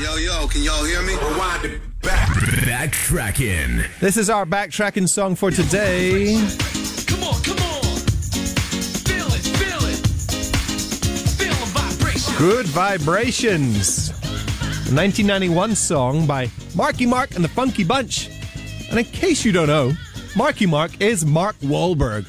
Yo, yo, can y'all hear me? Rewind it back. Backtracking. This is our backtracking song for today. Come on, come on. Feel it, feel it. Feel the vibration. Good Vibrations. A 1991 song by Marky Mark and the Funky Bunch. And in case you don't know, Marky Mark is Mark Wahlberg.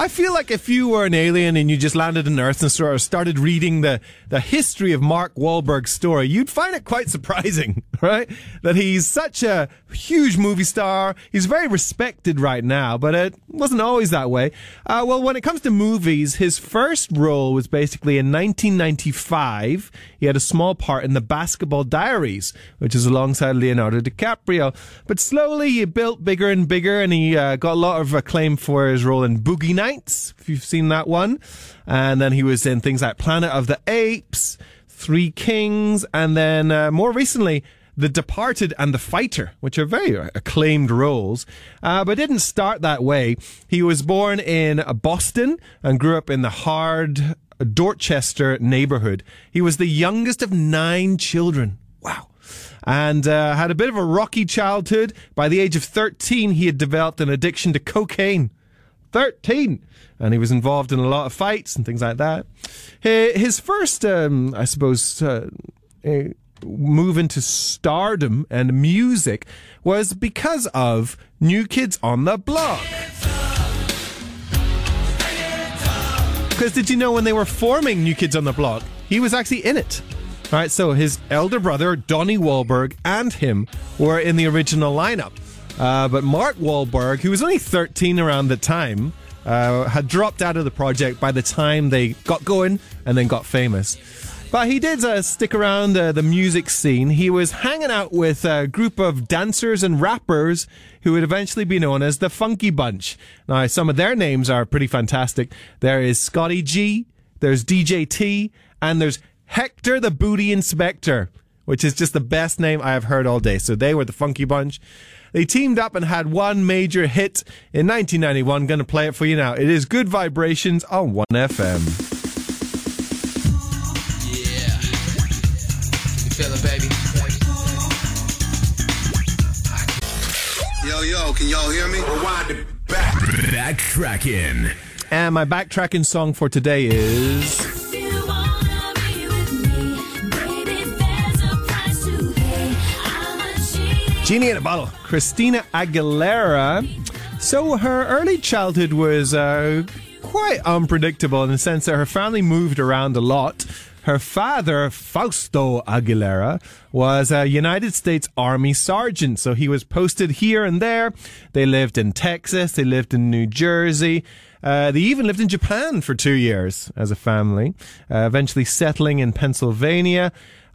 I feel like if you were an alien and you just landed on Earth and sort of started reading the, the history of Mark Wahlberg's story, you'd find it quite surprising, right? That he's such a huge movie star. He's very respected right now, but it wasn't always that way. Uh, well, when it comes to movies, his first role was basically in 1995. He had a small part in The Basketball Diaries, which is alongside Leonardo DiCaprio. But slowly he built bigger and bigger, and he uh, got a lot of acclaim for his role in Boogie Nights, if you've seen that one. And then he was in things like Planet of the Apes, Three Kings, and then uh, more recently, the Departed and The Fighter, which are very acclaimed roles, uh, but didn't start that way. He was born in Boston and grew up in the hard Dorchester neighborhood. He was the youngest of nine children. Wow. And uh, had a bit of a rocky childhood. By the age of 13, he had developed an addiction to cocaine. 13 and he was involved in a lot of fights and things like that. His first um, i suppose uh, move into stardom and music was because of new kids on the block. Because did you know when they were forming new kids on the block he was actually in it? All right so his elder brother donnie wahlberg and him were in the original lineup uh, but Mark Wahlberg, who was only 13 around the time, uh, had dropped out of the project by the time they got going and then got famous. But he did uh, stick around uh, the music scene. He was hanging out with a group of dancers and rappers who would eventually be known as the Funky Bunch. Now, some of their names are pretty fantastic. There is Scotty G, there's DJ T, and there's Hector the Booty Inspector, which is just the best name I have heard all day. So they were the Funky Bunch. They teamed up and had one major hit in 1991. Going to play it for you now. It is Good Vibrations on 1FM. Yeah. You baby? Yo, yo, can y'all hear me? Rewind it back. Backtracking. And my backtracking song for today is. Genie in a Bottle, Christina Aguilera. So her early childhood was uh, quite unpredictable in the sense that her family moved around a lot. Her father, Fausto Aguilera, was a United States Army sergeant, so he was posted here and there. They lived in Texas, they lived in New Jersey. Uh, they even lived in Japan for two years as a family, uh, eventually settling in Pennsylvania.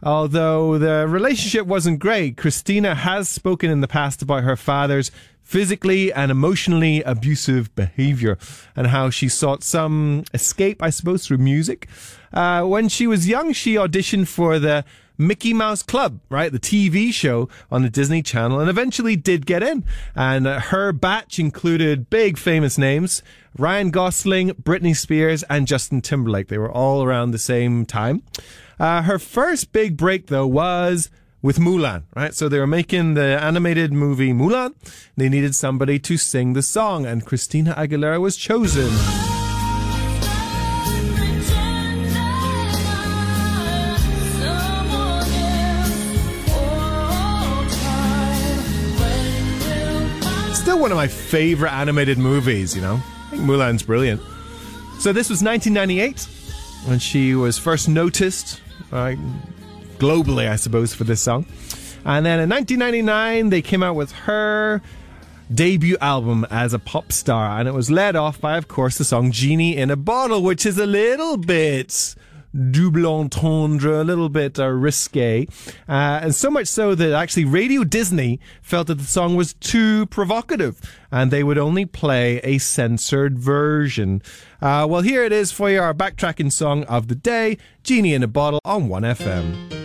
Although the relationship wasn't great, Christina has spoken in the past about her father's physically and emotionally abusive behavior and how she sought some escape, I suppose, through music. Uh, when she was young, she auditioned for the Mickey Mouse Club, right? The TV show on the Disney Channel and eventually did get in. And uh, her batch included big famous names. Ryan Gosling, Britney Spears, and Justin Timberlake. They were all around the same time. Uh, her first big break though was with Mulan, right? So they were making the animated movie Mulan. They needed somebody to sing the song and Christina Aguilera was chosen. Still one of my favorite animated movies, you know? I think Mulan's brilliant. So this was 1998 when she was first noticed, uh, globally, I suppose, for this song. And then in 1999, they came out with her debut album as a pop star, and it was led off by, of course, the song Genie in a Bottle, which is a little bit double entendre, a little bit uh, risque. Uh, and so much so that actually Radio Disney felt that the song was too provocative and they would only play a censored version. Uh, well, here it is for you, our backtracking song of the day Genie in a Bottle on 1FM.